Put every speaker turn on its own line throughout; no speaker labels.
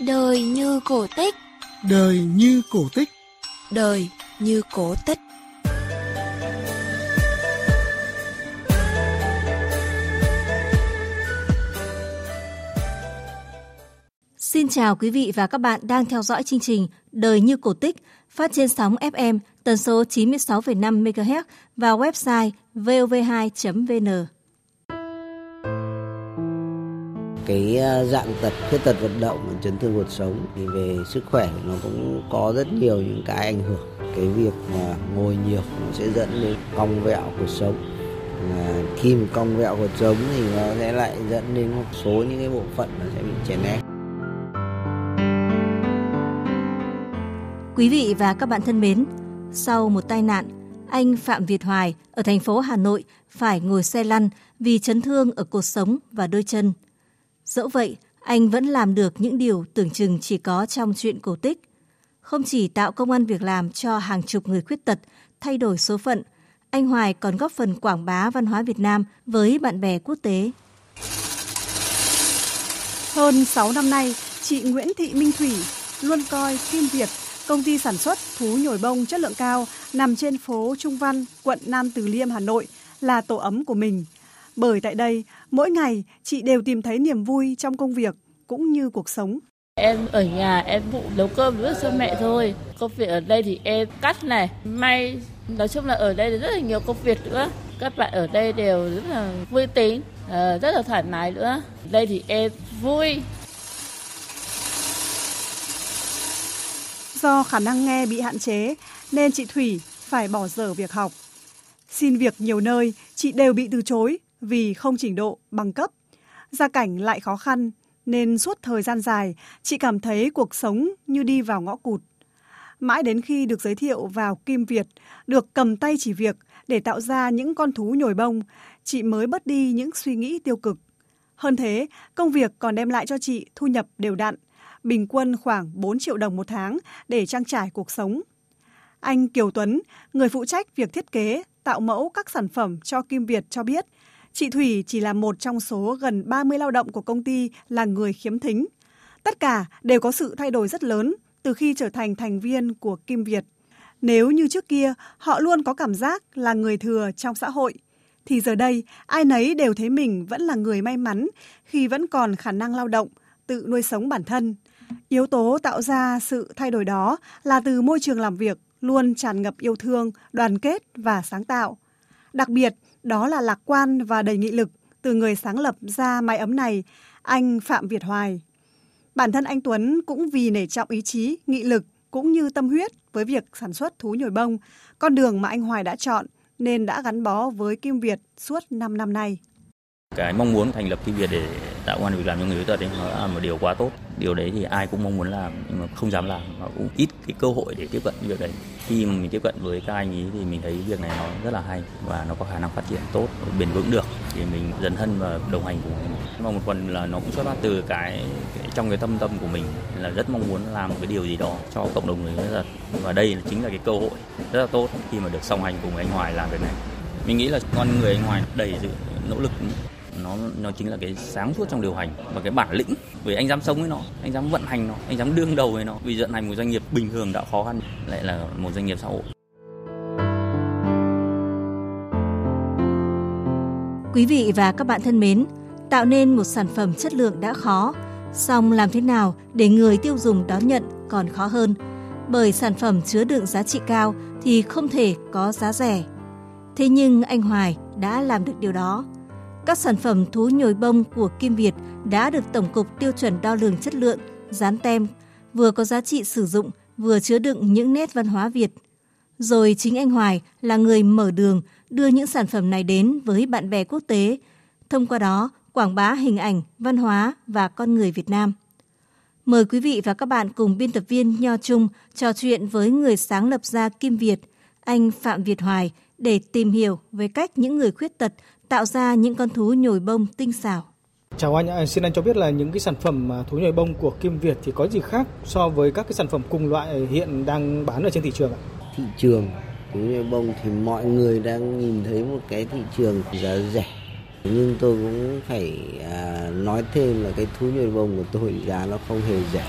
Đời như cổ tích.
Đời như cổ tích.
Đời như cổ tích.
Xin chào quý vị và các bạn đang theo dõi chương trình Đời như cổ tích phát trên sóng FM tần số 96,5 MHz và website vov2.vn.
cái ờ, dạng tật khuyết tật vận động và chấn thương cột sống thì về sức khỏe nó cũng có rất nhiều những cái ảnh hưởng. Cái việc mà ngồi nhiều nó sẽ dẫn đến cong vẹo cuộc sống. À, khi mà cong vẹo cuộc sống thì nó sẽ lại dẫn đến một số những cái bộ phận nó sẽ bị chèn ép.
Quý vị và các bạn thân mến, sau một tai nạn, anh Phạm Việt Hoài ở thành phố Hà Nội phải ngồi xe lăn vì chấn thương ở cột sống và đôi chân. Dẫu vậy, anh vẫn làm được những điều tưởng chừng chỉ có trong chuyện cổ tích. Không chỉ tạo công an việc làm cho hàng chục người khuyết tật thay đổi số phận, anh Hoài còn góp phần quảng bá văn hóa Việt Nam với bạn bè quốc tế.
Hơn 6 năm nay, chị Nguyễn Thị Minh Thủy luôn coi Kim Việt, công ty sản xuất thú nhồi bông chất lượng cao nằm trên phố Trung Văn, quận Nam Từ Liêm, Hà Nội là tổ ấm của mình. Bởi tại đây, mỗi ngày chị đều tìm thấy niềm vui trong công việc cũng như cuộc sống.
Em ở nhà em vụ nấu cơm nước cho mẹ thôi. Công việc ở đây thì em cắt này, may, nói chung là ở đây rất là nhiều công việc nữa. Các bạn ở đây đều rất là vui tính, ờ, rất là thoải mái nữa. Đây thì em vui,
Do khả năng nghe bị hạn chế nên chị Thủy phải bỏ dở việc học. Xin việc nhiều nơi, chị đều bị từ chối vì không trình độ bằng cấp. Gia cảnh lại khó khăn nên suốt thời gian dài chị cảm thấy cuộc sống như đi vào ngõ cụt. Mãi đến khi được giới thiệu vào Kim Việt, được cầm tay chỉ việc để tạo ra những con thú nhồi bông, chị mới bớt đi những suy nghĩ tiêu cực. Hơn thế, công việc còn đem lại cho chị thu nhập đều đặn, bình quân khoảng 4 triệu đồng một tháng để trang trải cuộc sống. Anh Kiều Tuấn, người phụ trách việc thiết kế, tạo mẫu các sản phẩm cho Kim Việt cho biết, chị Thủy chỉ là một trong số gần 30 lao động của công ty là người khiếm thính. Tất cả đều có sự thay đổi rất lớn từ khi trở thành thành viên của Kim Việt. Nếu như trước kia họ luôn có cảm giác là người thừa trong xã hội, thì giờ đây ai nấy đều thấy mình vẫn là người may mắn khi vẫn còn khả năng lao động, tự nuôi sống bản thân. Yếu tố tạo ra sự thay đổi đó là từ môi trường làm việc luôn tràn ngập yêu thương, đoàn kết và sáng tạo. Đặc biệt, đó là lạc quan và đầy nghị lực từ người sáng lập ra mái ấm này, anh Phạm Việt Hoài. Bản thân anh Tuấn cũng vì nể trọng ý chí, nghị lực cũng như tâm huyết với việc sản xuất thú nhồi bông, con đường mà anh Hoài đã chọn nên đã gắn bó với Kim Việt suốt 5 năm nay.
Cái mong muốn thành lập cái Việt để tạo công an việc làm cho người khuyết tật ấy nó là một điều quá tốt. Điều đấy thì ai cũng mong muốn làm nhưng mà không dám làm, nó cũng ít cái cơ hội để tiếp cận việc đấy. Khi mà mình tiếp cận với các anh ấy thì mình thấy việc này nó rất là hay và nó có khả năng phát triển tốt, bền vững được thì mình dần thân và đồng hành cùng mình. Mà một phần là nó cũng xuất phát từ cái, cái trong cái tâm tâm của mình là rất mong muốn làm một cái điều gì đó cho cộng đồng người khuyết tật và đây chính là cái cơ hội rất là tốt khi mà được song hành cùng anh Hoài làm việc này. Mình nghĩ là con người anh Hoài đầy sự nỗ lực nó nó chính là cái sáng suốt trong điều hành và cái bản lĩnh vì anh dám sống với nó anh dám vận hành nó anh dám đương đầu với nó vì vận hành một doanh nghiệp bình thường đã khó khăn lại là một doanh nghiệp xã hội
Quý vị và các bạn thân mến, tạo nên một sản phẩm chất lượng đã khó, song làm thế nào để người tiêu dùng đón nhận còn khó hơn. Bởi sản phẩm chứa đựng giá trị cao thì không thể có giá rẻ. Thế nhưng anh Hoài đã làm được điều đó. Các sản phẩm thú nhồi bông của Kim Việt đã được Tổng cục Tiêu chuẩn đo lường chất lượng, dán tem, vừa có giá trị sử dụng, vừa chứa đựng những nét văn hóa Việt. Rồi chính anh Hoài là người mở đường đưa những sản phẩm này đến với bạn bè quốc tế, thông qua đó quảng bá hình ảnh, văn hóa và con người Việt Nam. Mời quý vị và các bạn cùng biên tập viên Nho Trung trò chuyện với người sáng lập ra Kim Việt, anh Phạm Việt Hoài để tìm hiểu về cách những người khuyết tật tạo ra những con thú nhồi bông tinh xảo.
Chào anh, à, xin anh cho biết là những cái sản phẩm thú nhồi bông của Kim Việt thì có gì khác so với các cái sản phẩm cùng loại hiện đang bán ở trên thị trường ạ?
thị trường thú nhồi bông thì mọi người đang nhìn thấy một cái thị trường giá rẻ nhưng tôi cũng phải à, nói thêm là cái thú nhồi bông của tôi giá nó không hề rẻ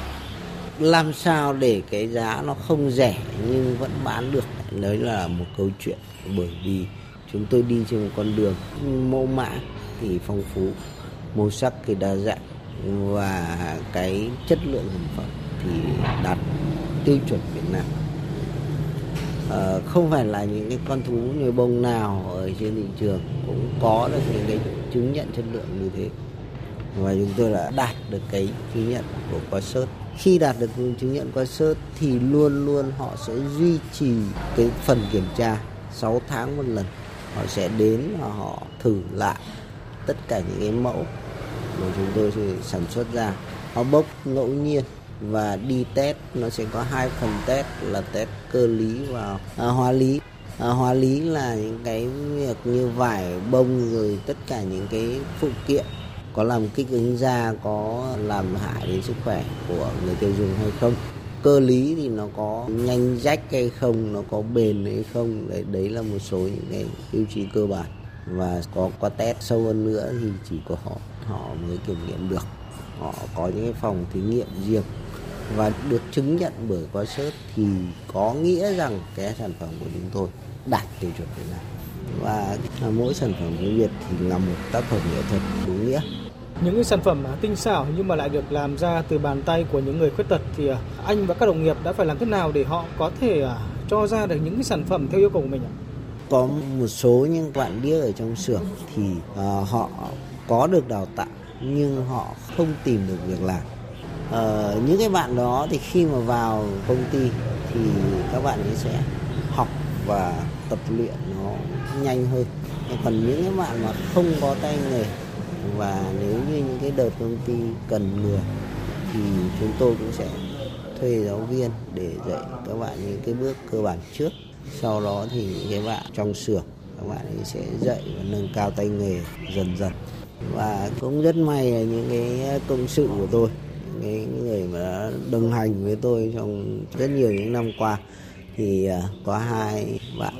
làm sao để cái giá nó không rẻ nhưng vẫn bán được đấy là một câu chuyện bởi vì chúng tôi đi trên một con đường mẫu mã thì phong phú màu sắc thì đa dạng và cái chất lượng sản phẩm thì đạt tiêu chuẩn Việt Nam. À, không phải là những cái con thú nhồi bông nào ở trên thị trường cũng có được những cái chứng nhận chất lượng như thế. Và chúng tôi đã đạt được cái chứng nhận của qua sớt. Khi đạt được chứng nhận qua sớt thì luôn luôn họ sẽ duy trì cái phần kiểm tra 6 tháng một lần họ sẽ đến và họ thử lại tất cả những cái mẫu mà chúng tôi sẽ sản xuất ra. Họ bốc ngẫu nhiên và đi test nó sẽ có hai phần test là test cơ lý và à, hóa lý. À, hóa lý là những cái việc như vải bông rồi tất cả những cái phụ kiện có làm kích ứng da có làm hại đến sức khỏe của người tiêu dùng hay không cơ lý thì nó có nhanh rách hay không, nó có bền hay không, đấy đấy là một số những cái tiêu chí cơ bản. Và có qua test sâu hơn nữa thì chỉ có họ họ mới kiểm nghiệm được. Họ có những cái phòng thí nghiệm riêng. Và được chứng nhận bởi qua sớt thì có nghĩa rằng cái sản phẩm của chúng tôi đạt tiêu chuẩn Việt Nam. Và mỗi sản phẩm của Việt thì là một tác phẩm nghệ thuật đúng nghĩa
những sản phẩm tinh xảo nhưng mà lại được làm ra từ bàn tay của những người khuyết tật thì à, anh và các đồng nghiệp đã phải làm thế nào để họ có thể à, cho ra được những cái sản phẩm theo yêu cầu của mình ạ?
Có một số những bạn điếc ở trong xưởng thì uh, họ có được đào tạo nhưng họ không tìm được việc làm. Uh, những cái bạn đó thì khi mà vào công ty thì các bạn ấy sẽ học và tập luyện nó nhanh hơn. Còn những cái bạn mà không có tay nghề và nếu như những cái đợt công ty cần người, thì chúng tôi cũng sẽ thuê giáo viên để dạy các bạn những cái bước cơ bản trước. Sau đó thì những cái bạn trong xưởng, các bạn ấy sẽ dạy và nâng cao tay nghề dần dần. Và cũng rất may là những cái công sự của tôi, những cái người mà đã đồng hành với tôi trong rất nhiều những năm qua, thì à, có hai bạn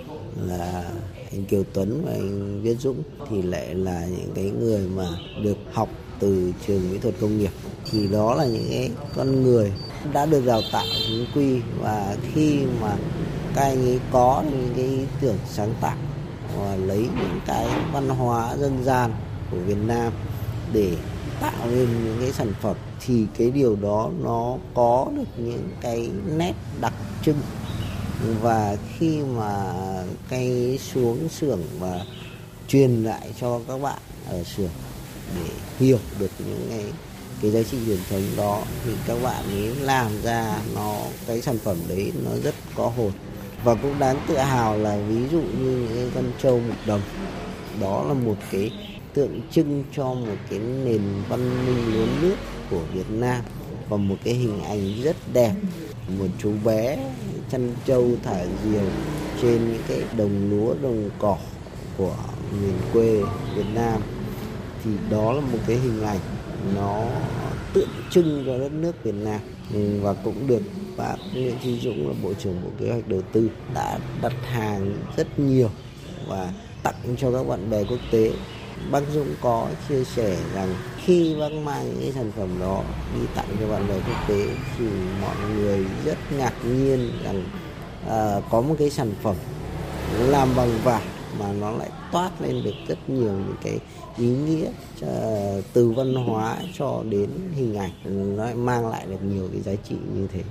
là anh Kiều Tuấn và anh Viết Dũng thì lại là những cái người mà được học từ trường mỹ thuật công nghiệp. Thì đó là những cái con người đã được đào tạo chính quy và khi mà các anh ấy có những cái ý tưởng sáng tạo và lấy những cái văn hóa dân gian của Việt Nam để tạo nên những cái sản phẩm, thì cái điều đó nó có được những cái nét đặc trưng và khi mà cây xuống xưởng và truyền lại cho các bạn ở xưởng để hiểu được những cái cái giá trị truyền thống đó, thì các bạn ấy làm ra nó, cái sản phẩm đấy nó rất có hồn. Và cũng đáng tự hào là ví dụ như những cái con trâu mục đồng, đó là một cái tượng trưng cho một cái nền văn minh lúa nước của Việt Nam và một cái hình ảnh rất đẹp một chú bé chăn trâu thả diều trên những cái đồng lúa, đồng cỏ của miền quê Việt Nam. Thì đó là một cái hình ảnh nó tượng trưng cho đất nước Việt Nam. Ừ, và cũng được bác Nguyễn Chí Dũng là Bộ trưởng Bộ Kế hoạch Đầu tư đã đặt hàng rất nhiều và tặng cho các bạn bè quốc tế. Bác Dũng có chia sẻ rằng khi bác mang những cái sản phẩm đó đi tặng cho bạn bè quốc tế thì mọi người rất ngạc nhiên rằng uh, có một cái sản phẩm làm bằng vải mà nó lại toát lên được rất nhiều những cái ý nghĩa uh, từ văn hóa cho đến hình ảnh nó lại mang lại được nhiều cái giá trị như thế.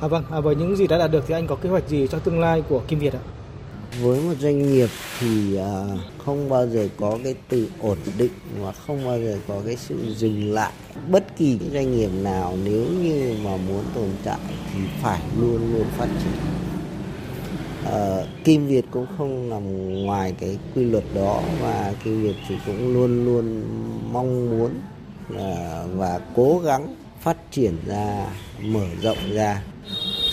À vâng, à, với những gì đã đạt được thì anh có kế hoạch gì cho tương lai của Kim Việt ạ?
Với một doanh nghiệp thì à, không bao giờ có cái từ ổn định và không bao giờ có cái sự dừng lại. Bất kỳ cái doanh nghiệp nào nếu như mà muốn tồn tại thì phải luôn luôn phát triển. À, Kim Việt cũng không nằm ngoài cái quy luật đó và Kim Việt thì cũng luôn luôn mong muốn à, và cố gắng phát triển ra mở rộng ra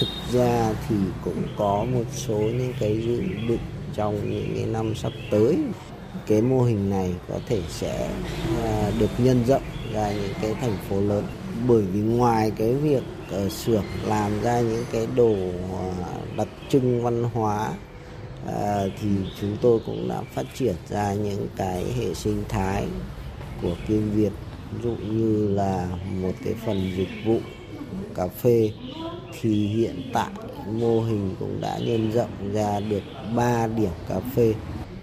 thực ra thì cũng có một số những cái dự định trong những cái năm sắp tới. Cái mô hình này có thể sẽ à, được nhân rộng ra những cái thành phố lớn. Bởi vì ngoài cái việc ở xưởng làm ra những cái đồ à, đặc trưng văn hóa à, thì chúng tôi cũng đã phát triển ra những cái hệ sinh thái của Kim Việt. Ví dụ như là một cái phần dịch vụ cà phê thì hiện tại mô hình cũng đã nhân rộng ra được 3 điểm cà phê.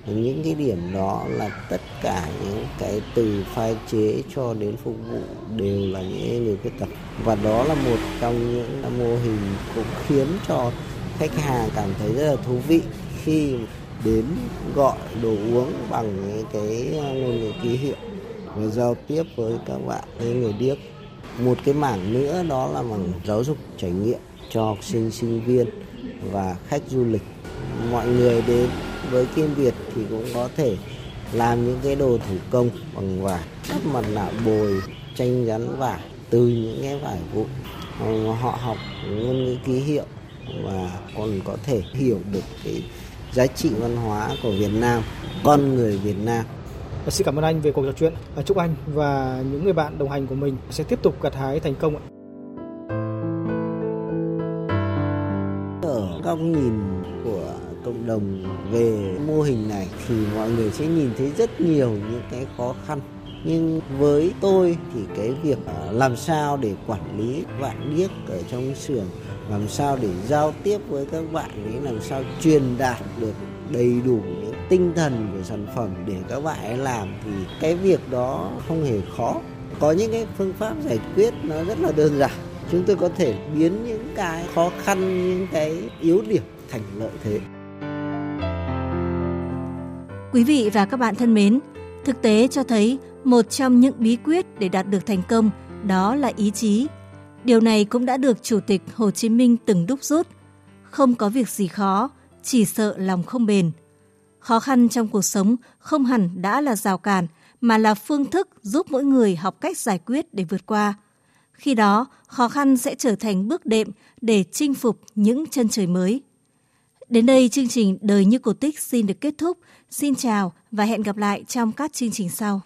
Những cái điểm đó là tất cả những cái từ pha chế cho đến phục vụ đều là những người khuyết tật. Và đó là một trong những mô hình cũng khiến cho khách hàng cảm thấy rất là thú vị khi đến gọi đồ uống bằng những cái ờ, ngôn ngữ ký hiệu và giao tiếp với các bạn, với người điếc một cái mảng nữa đó là mảng giáo dục trải nghiệm cho học sinh sinh viên và khách du lịch. Mọi người đến với Kim Việt thì cũng có thể làm những cái đồ thủ công bằng vải, các mặt nạ bồi, tranh rắn vải, từ những cái vải vụn. Họ học ngôn ngữ ký hiệu và còn có thể hiểu được cái giá trị văn hóa của Việt Nam, con người Việt Nam.
Xin cảm ơn anh về cuộc trò chuyện. À, chúc anh và những người bạn đồng hành của mình sẽ tiếp tục gặt hái thành công ạ.
Ở góc nhìn của cộng đồng về mô hình này thì mọi người sẽ nhìn thấy rất nhiều những cái khó khăn nhưng với tôi thì cái việc à, làm sao để quản lý bạn điếc ở trong xưởng, làm sao để giao tiếp với các bạn ấy, làm sao truyền đạt được đầy đủ những tinh thần của sản phẩm để các bạn ấy làm thì cái việc đó không hề khó có những cái phương pháp giải quyết nó rất là đơn giản chúng tôi có thể biến những cái khó khăn những cái yếu điểm thành lợi thế
Quý vị và các bạn thân mến, thực tế cho thấy một trong những bí quyết để đạt được thành công đó là ý chí. Điều này cũng đã được Chủ tịch Hồ Chí Minh từng đúc rút. Không có việc gì khó, chỉ sợ lòng không bền. Khó khăn trong cuộc sống không hẳn đã là rào cản, mà là phương thức giúp mỗi người học cách giải quyết để vượt qua. Khi đó, khó khăn sẽ trở thành bước đệm để chinh phục những chân trời mới. Đến đây chương trình Đời như cổ tích xin được kết thúc. Xin chào và hẹn gặp lại trong các chương trình sau.